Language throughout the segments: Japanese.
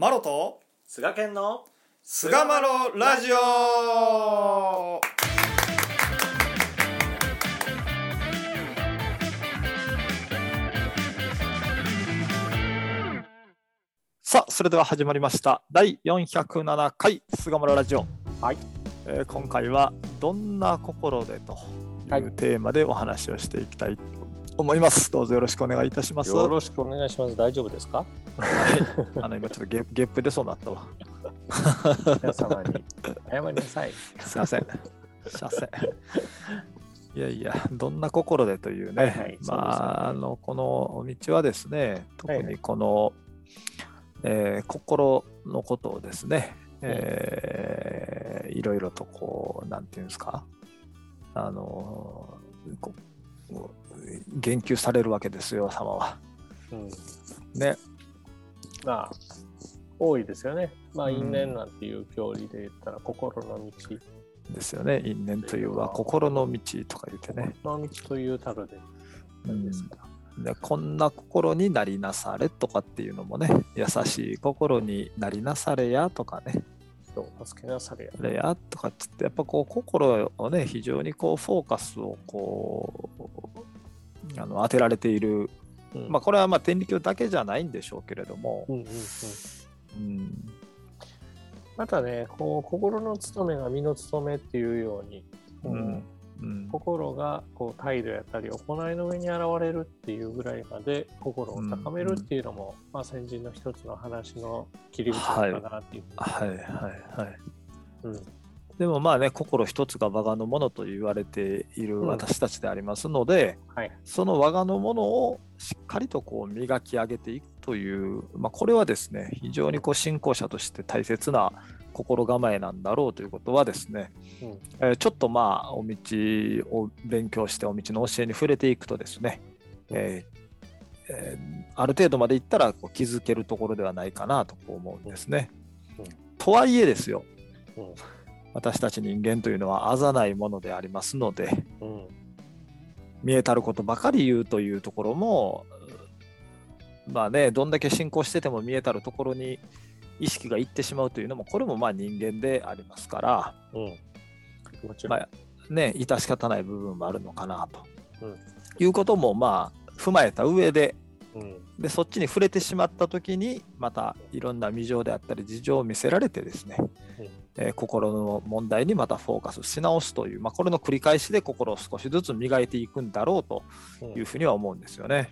マロと菅健の菅マロラジオ。さあそれでは始まりました。第407回菅マロラジオ。はい、えー今回はどんな心でというテーマでお話をしていきたいと思います、どうぞよろしくお願いいたします。よろしくお願いします。大丈夫ですか？あの今ちょっとゲゲップでそうなったわ。皆様に謝りなさい。すいません。すいません。いやいや、どんな心でというね、はいはいまあ、あのこの道はですね、特にこの、えー心のことをですね、えーいろいろとこう、なんていうんですか、あのこ言及されるわけですよ、様は。うん、ね。まあ、多いですよね。まあ、うん因縁なんていう教理で言ったら、心の道、ですよね。因縁というは心の道とか言ってね。心の道というタグで、なんですか？でこんな心になりなされとかっていうのもね優しい心になりなされやとかね助けなされや。とかっつってやっぱこう心をね非常にこうフォーカスをこうあの当てられている、うん。まあこれはまあ天理教だけじゃないんでしょうけれども、うんうんうん、うん。またね、こう心の務めが身の務めっていうように、こううんうん。心がこう態度やったり行いの上に現れるっていうぐらいまで心を高めるっていうのも、まあ、先人の一つの話の切り口なのかなっていうふうに。はい。はい。はい。うんでもまあね心一つが我がのものと言われているうん。私たちでありますので、はい。その我がのものをしっかりとこう磨き上げていくという、まあ、これはですね非常にこう信仰者として大切な心構えなんだろうということはですね、うん。えーちょっとまあお道を勉強してお道の教えに触れていくとですね、えーえーある程度までいったらこう気づけるところではないかなと思うんですね。うん。うん。とはいえですよ。うん私たち人間というのはあざないものでありますので、うん。見えたることばかり言うというところもまあねどんだけ信仰してても見えたるところに意識がいってしまうというのもこれもまあ人間でありますからうん、まあね致し方ない部分もあるのかなと、うん。いうこともまあ踏まえた上でうん。でそっちに触れてしまった時にまたいろんな未情であったり事情を見せられてですね、うん。えー心の問題にまたフォーカスし直すという、まあ、これの繰り返しで心を少しずつ磨いていくんだろうとうん。いいうふうには思うんですよね。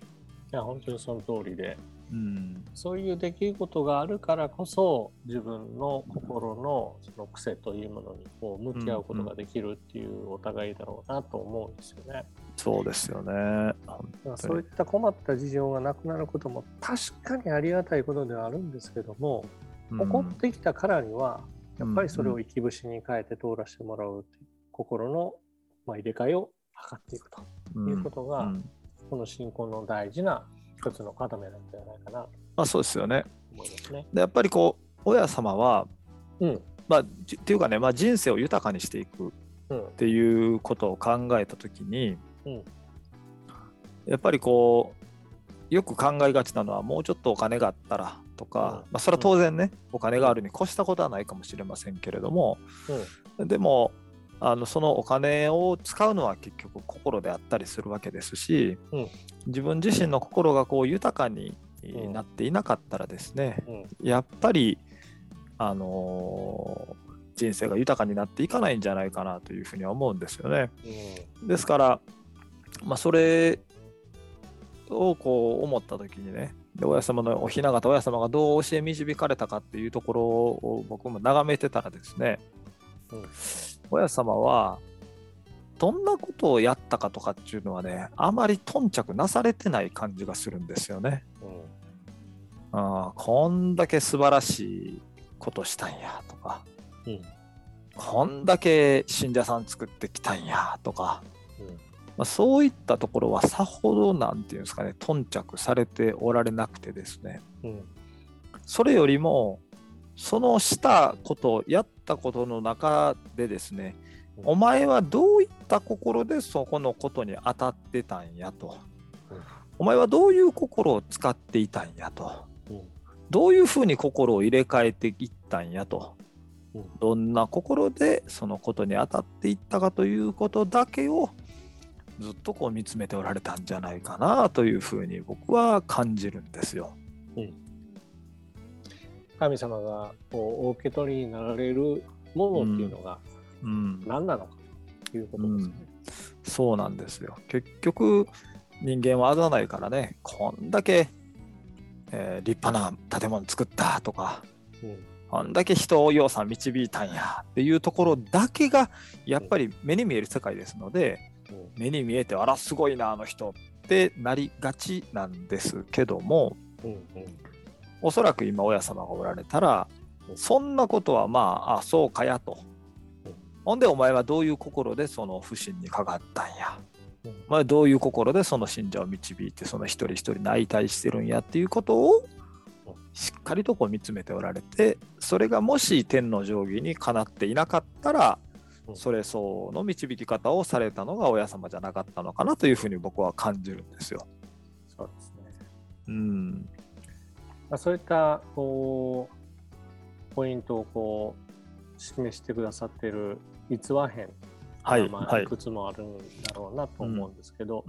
や本当にその通りで。うん。そういう出来事があるからこそ自分の心のその癖というものにこう向き合うことができるっていうお互いだろうなと思うんですよね。そうですよね。そういった困った事情がなくなることも確かにありがたいことではあるんですけども、起こってきたからにはやっぱりそれを生き節に変えて通らせてもらうっていう心のまあ入れ替えを図っていくとうん。いうことがうん。この信仰の大事な一つの要なんじゃないかなと。まあ、そうですよね。思いますね。でやっぱりこう親様は、うん。まあ、じっていうかね、まあ、人生を豊かにしていくうんっていうことを考えた時に、うんやっぱりこうよく考えがちなのはもうちょっとお金があったらとか、うん。まあ、それは当然ね、お金があるに越したことはないかもしれませんけれどもでもあのそのお金を使うのは結局心であったりするわけですし、うん。自分自身の心がこう豊かにうん。なっていなかったらですね、うん。やっぱり、あのー人生が豊かになっていかないんじゃないかなというふうには思うんですよね。うん。ですから、まあ、それをこう思った時にねで親様のお雛形親様がどう教え導かれたかっていうところを僕も眺めてたらですね、うん。親様はどんなことをやったかとかっていうのはねあまり頓着なされてない感じがするんですよね。うん。あーこんだけ素晴らしいことしたんやとかうん。こんだけ信者さん作ってきたんやとか、うんまあ、そういったところはさほどなんていうんですかね頓着されておられなくてですね。うん。それよりもそのしたことやったことの中でですねうん。お前はどういった心でそこのことに当たってたんやと。うん。お前はどういう心を使っていたんやと。うん。どういうふうに心を入れ替えていったんやと、どんな心でそのことに当たっていったかということだけをずっとこう見つめておられたんじゃないかなというふうに僕は感じるんですよ。うん、神様がこうお受け取りになられるものっていうのが何なのかということですね、うんうん。そうなんですよ。結局人間はあざないからねこんだけ、えー、立派な建物作ったとか、うん、あんだけ人を養蚕導いたんやっていうところだけがやっぱり目に見える世界ですので、目に見えてあらすごいなあの人ってなりがちなんですけども、うんうん、おそらく今親様がおられたらそんなことはまああそうかやと、ほんでお前はどういう心でその不信にかかったんや、お前どういう心でその信者を導いてその一人一人内対してるんやっていうことをしっかりとこう見つめておられてそれがもし天の定規にかなっていなかったらそれ相応の導き方をされたのが親様じゃなかったのかなというふうに僕は感じるんですよ。そうですね。うん。まあ、そういったこうポイントをこう示してくださっている逸話編はい、まあ、いくつもあるんだろうなと思うんですけど、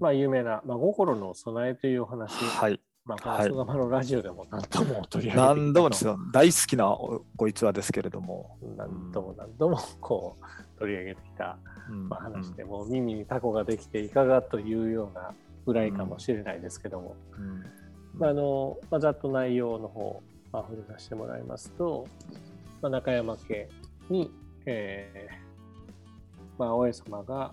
まあ有名な「まあ、心の備え」というお話、はい、まあ、この菅のラジオでも何度も取り上げて、はい、何度もですよ。大好きなご逸話ですけれども。何度も何度もこう取り上げてきた、まあ、話で、もう耳にタコができていかがというようなぐらいかもしれないですけども、まああのまあ、ざっと内容の方、まあ、触れさせてもらいますと、まあ、中山家に、えーまあ、大江様が、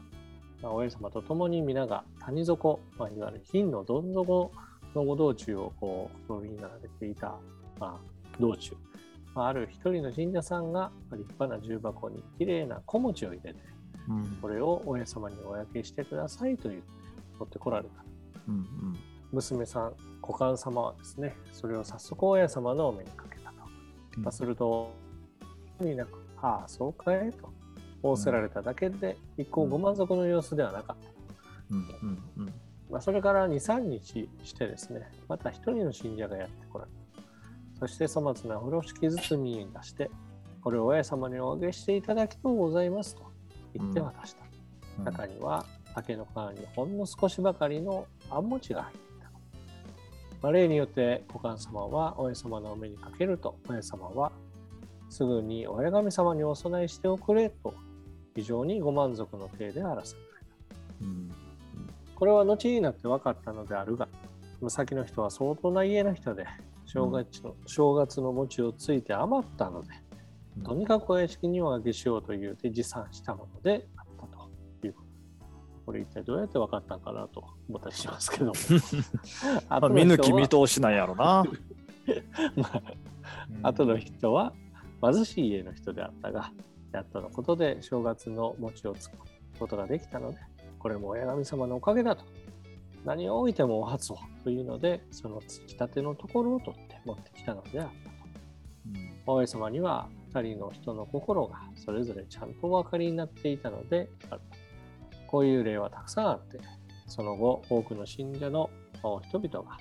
まあ、大江様と共に皆が谷底、まあ、いわゆる金のどん底のご道中をこう飛びに並べていた、まあ、道中、まあ、ある一人の神社さんが立派な重箱にきれいな小餅を入れて、うん、これをお家様にお焼けしてくださいと言って持ってこられた、うんうん、娘さん股間様はですねそれを早速親様のお目にかけたと、うん、まあ、するとになく「ああそうかい」と仰せられただけで、一向ご満足の様子ではなかった、うんうんうんまあ、それから2、3日してですね、また一人の信者がやってこられた。そして粗末な風呂敷包みに出して、これを親様におあげしていただきとうございますと言って渡した。うん、中には竹の皮にほんの少しばかりのあん餅が入っていた。まあ、例によって股間様は親様のお目にかけると、親様はすぐに親神様にお供えしておくれと非常にご満足の体であらせられた。うんこれは後になって分かったのであるが、先の人は相当な家の人で、正月の,、正月の餅をついて余ったので、とにかくお屋敷におあげしようというて持参したものであったということ。これ一体どうやって分かったんかなと思ったりしますけども。まあ、見抜き見通しなんやろな。まあ、後の人は貧しい家の人であったが、やっとのことで正月の餅をつくことができたので、これも親神様のおかげだと。何を置いてもお初をというので、そのつきたてのところを取って持ってきたのであったと。うん、様には2人の人の心がそれぞれちゃんとお分かりになっていたのであると。こういう例はたくさんあって、その後、多くの信者の人々が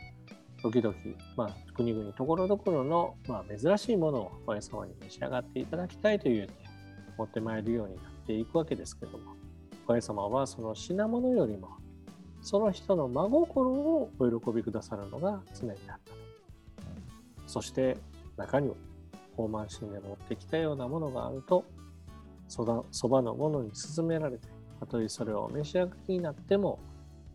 時々、まあ、国々ところどころの、まあ、珍しいものを親様に召し上がっていただきたいという持ってまいるようになっていくわけですけども、神様はその品物よりもその人の真心をお喜びくださるのが常にあったと。そして中には高慢心で持ってきたようなものがあるとそばのものに勧められてたとえそれをお召し上がりになっても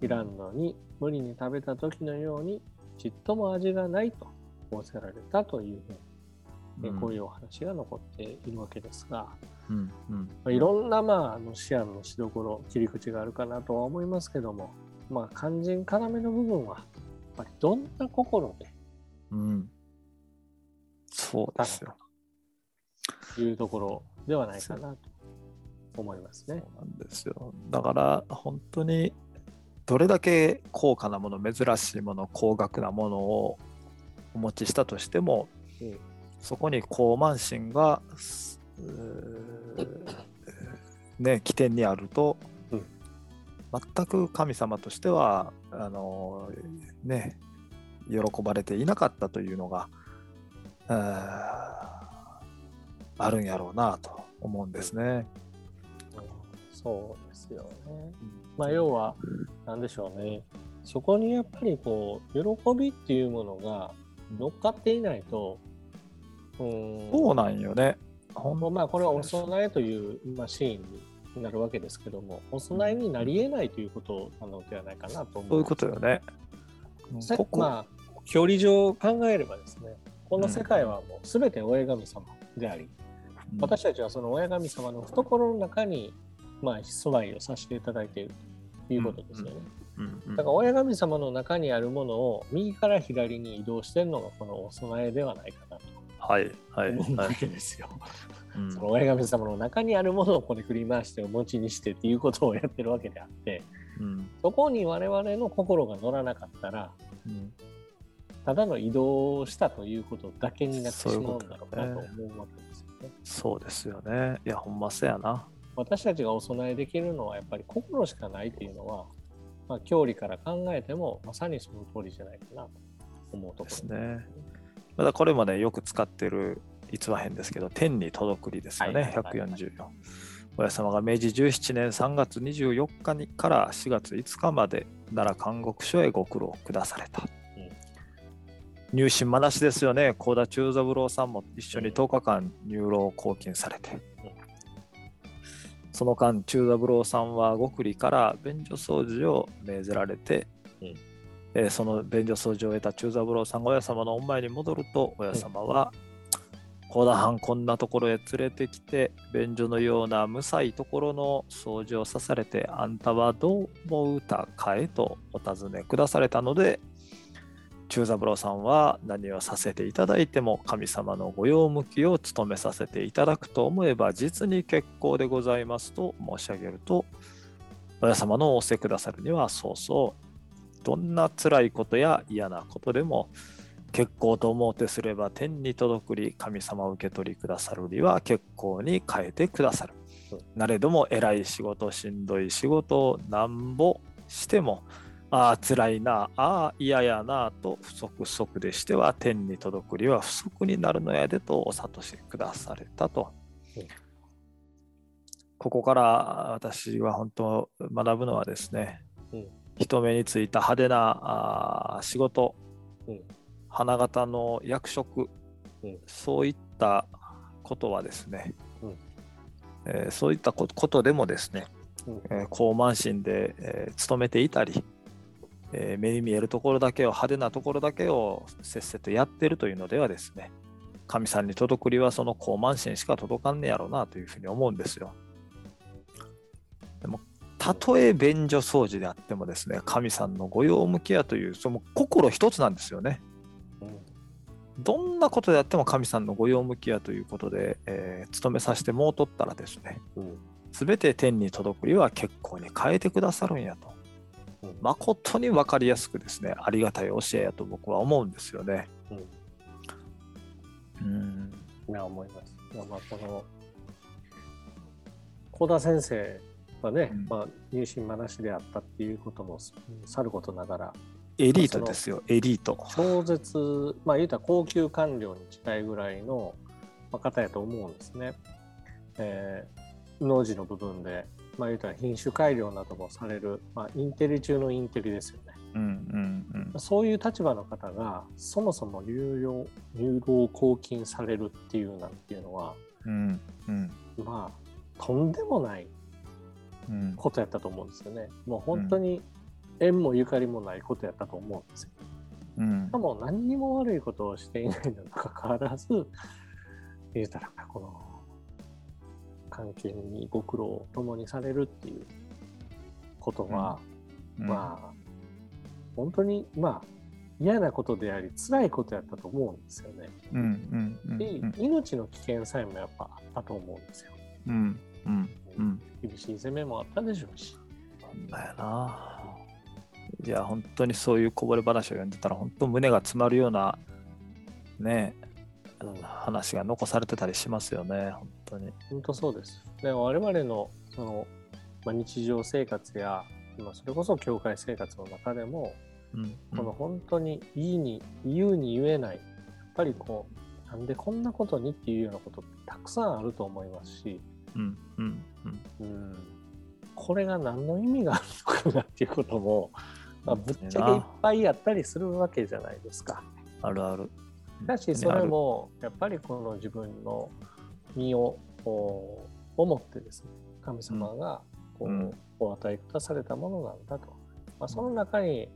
いらんのに無理に食べた時のようにちっとも味がないと仰せられたというふうにうん、こういうお話が残っているわけですが、うんうん。まあ、いろんな、まあ、あの視野のしどころ切り口があるかなとは思いますけども、まあ、肝心要の部分はやっぱりどんな心で、うん、そうですよ。というところではないかなと思いますね。そうなんですよ。だから本当にどれだけ高価なもの珍しいもの高額なものをお持ちしたとしても、うん。そこに高慢心が、ね、起点にあると、うん、全く神様としてはあの、ね、喜ばれていなかったというのが、あるんやろうなと思うんですね。そうですよね。まあ要は何でしょうね。そこにやっぱりこう喜びっていうものが乗っかっていないと、うん、そうなんよね。まあこれはお供えという、まあ、シーンになるわけですけども、お供えになり得ないということなのではないかなと思う。そういうことよね。ここまあ距離上考えればですね、この世界はもう全て親神様であり、うん、私たちはその親神様の懐の中に、まあ、住まいをさせていただいているということですよね。だから親神様の中にあるものを右から左に移動してるのがこのお供えではないかなとはいはい思うわけですよ。その親神様の中にあるものをこれ振り回してお持ちにしてっていうことをやってるわけであって、うん、そこに我々の心が乗らなかったら、うん、ただの移動したということだけになってしまうんだろうなと思うわけですよね。そうですよね。いや、ほんませやな。私たちがお供えできるのはやっぱり心しかないっていうのは、まあ、教理から考えてもまさにその通りじゃないかなと思うところですね。まだこれもね、よく使ってる逸話編ですけど、天に届くりですよね、はい、144。親様が明治17年3月24日にから4月5日まで奈良監獄所へご苦労下された。入信まなしですよね。幸田中三郎さんも一緒に10日間入牢拘禁されて。その間、中三郎さんは極利から便所掃除を命ぜられて、うん、えー、その便所掃除を得た中三郎さんが親様のお前に戻ると、親様は、幸田藩こんなところへ連れてきて、便所のような無才ところの掃除をさされて、あんたはどう思うたかえとお尋ね下されたので、中三郎さんは何をさせていただいても神様の御用向きを務めさせていただくと思えば実に結構でございますと申し上げると親様の仰せくださるにはそうそうどんな辛いことや嫌なことでも結構と思うてすれば天に届くり神様を受け取りくださるりは結構に変えてくださる。なれども偉い仕事しんどい仕事をなんぼしてもああ、辛いな、ああ、嫌やな、と不足不足でしては、天に届くりは不足になるのやでとお諭しくだされたと。うん、ここから私は本当学ぶのはですね、うん、人目についた派手なあ仕事、うん、花形の役職、そういったことはですね、えー、そういったことでもですね、えー、高慢心で、えー、勤めていたり、えー、目に見えるところだけを派手なところだけをせっせとやってるというのではですね神さんに届くりはその高慢心しか届かんねやろうなというふうに思うんですよ。でもたとえ便所掃除であってもですね神さんの御用向きやというその心一つなんですよね。どんなことであっても神さんの御用向きやということで、えー、務めさせてもうとったらですね、す、べ、て天に届くりは結構に変えてくださるんやと。誠に分かりやすくですね、ありがたい教えやと僕は思うんですよね。うん。うん、い思います。まあ、この、幸田先生はね、うん、まあ、入信まなしであったっていうこともさることながら、エリートですよ、エリート。超絶、まあ言うたら高級官僚に近いぐらいの方やと思うんですね。えー、農事の部分でまあ、言うたら品種改良などもされる、まあ、インテリ中のインテリですよね。うんうんうん、そういう立場の方がそもそも有料入労公金されるっていうなんていうのは、うんうん、まあとんでもないことやったと思うんですよね。もう本当に縁もゆかりもないことやったと思うんですよ。うん、しかも何にも悪いことをしていないのにかかわらず言うたらこの関係にご苦労を共にされるっていうことは、うん、まあ本当にまあ嫌なことであり辛いことやったと思うんですよね。うんうんで命の危険さえもやっぱあったと思うんですよ。うんうんうん、厳しい攻めもあったでしょうし。だよな。いや本当にそういうこぼれ話を読んでたら本当胸が詰まるようなね話が残されてたりしますよね、本当に。本当そうです。で我々のその、まあ、日常生活や、まあ、それこそ教会生活の中でも、うん、この本当にいいに言うに言えないやっぱりこうなんでこんなことにっていうようなことってたくさんあると思いますし、うんうんうん、これが何の意味があるのかなっていうことも、まあ、ぶっちゃけいっぱいやったりするわけじゃないですか。あるある。だしそれもやっぱりこの自分の身を思ってですね神様がこう、お与えくだされたものなんだと、まあ、その中に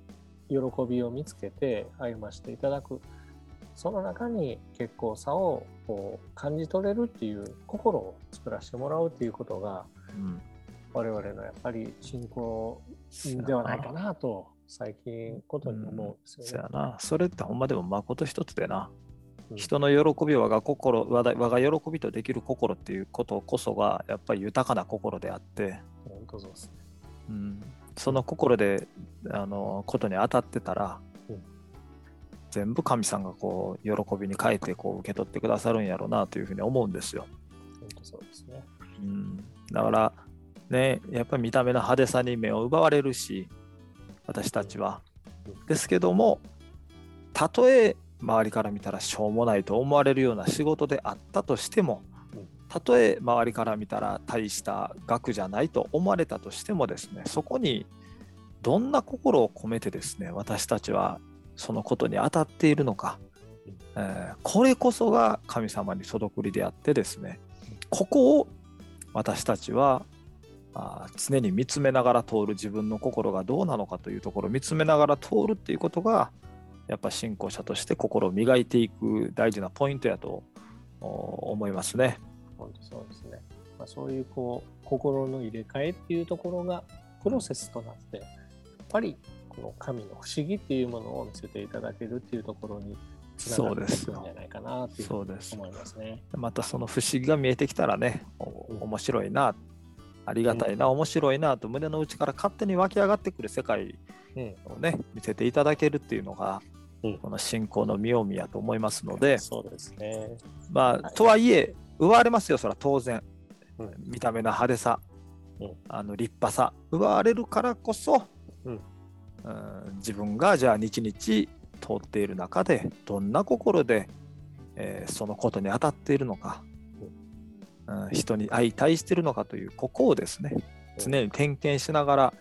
喜びを見つけて歩ましていただくその中に結構さをこう感じ取れるっていう心を作らせてもらうっていうことが、うん、我々のやっぱり信仰ではないかなと最近ことに思うんですよね。そやな。それってほんまでも誠一つでな、うん、人の喜びを我が心我が喜びとできる心っていうことこそがやっぱり豊かな心であって。本当そうですね、うん、その心であのことに当たってたら、うん、全部神さんがこう喜びに変えてこう受け取ってくださるんやろうなというふうに思うんですよ。本当そうですね、うん、だからねやっぱり見た目の派手さに目を奪われるし私たちは。ですけどもたとえ周りから見たらしょうもないと思われるような仕事であったとしてもたとえ周りから見たら大した額じゃないと思われたとしてもですねそこにどんな心を込めてですね私たちはそのことに当たっているのか、えー、これこそが神様に届くりであってですねここを私たちはあ常に見つめながら通る自分の心がどうなのかというところを見つめながら通るっていうことがやっぱ信仰者として心を磨いていく大事なポイントやと思いますね。本当そうですね。まあ、そういうこう心の入れ替えっていうところがプロセスとなってやっぱりこの神の不思議っていうものを見せていただけるっていうところにつながっていくんじゃないかなという思いますね。またその不思議が見えてきたらね面白いなありがたいな、面白いなと胸の内から勝手に湧き上がってくる世界をね、見せていただけるっていうのが、この信仰の妙味やと思いますので、そうですね。まあ、とはいえ、奪われますよ、それは当然。見た目の派手さ、あの立派さ、奪われるからこそ、うん自分がじゃあ日々通っている中で、どんな心で、えー、そのことに当たっているのか、人に相対しているのかというここをですね常に点検しながら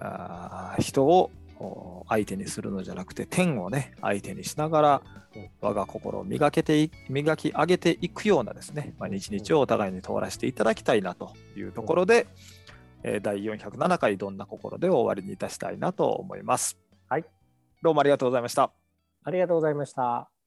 あ人を相手にするのじゃなくて天をね相手にしながら我が心を磨けて磨き上げていくようなですね、まあ、日々をお互いに通らせていただきたいなというところで、第407回どんな心で終わりにいたしたいなと思います。はい。どうもありがとうございました。ありがとうございました。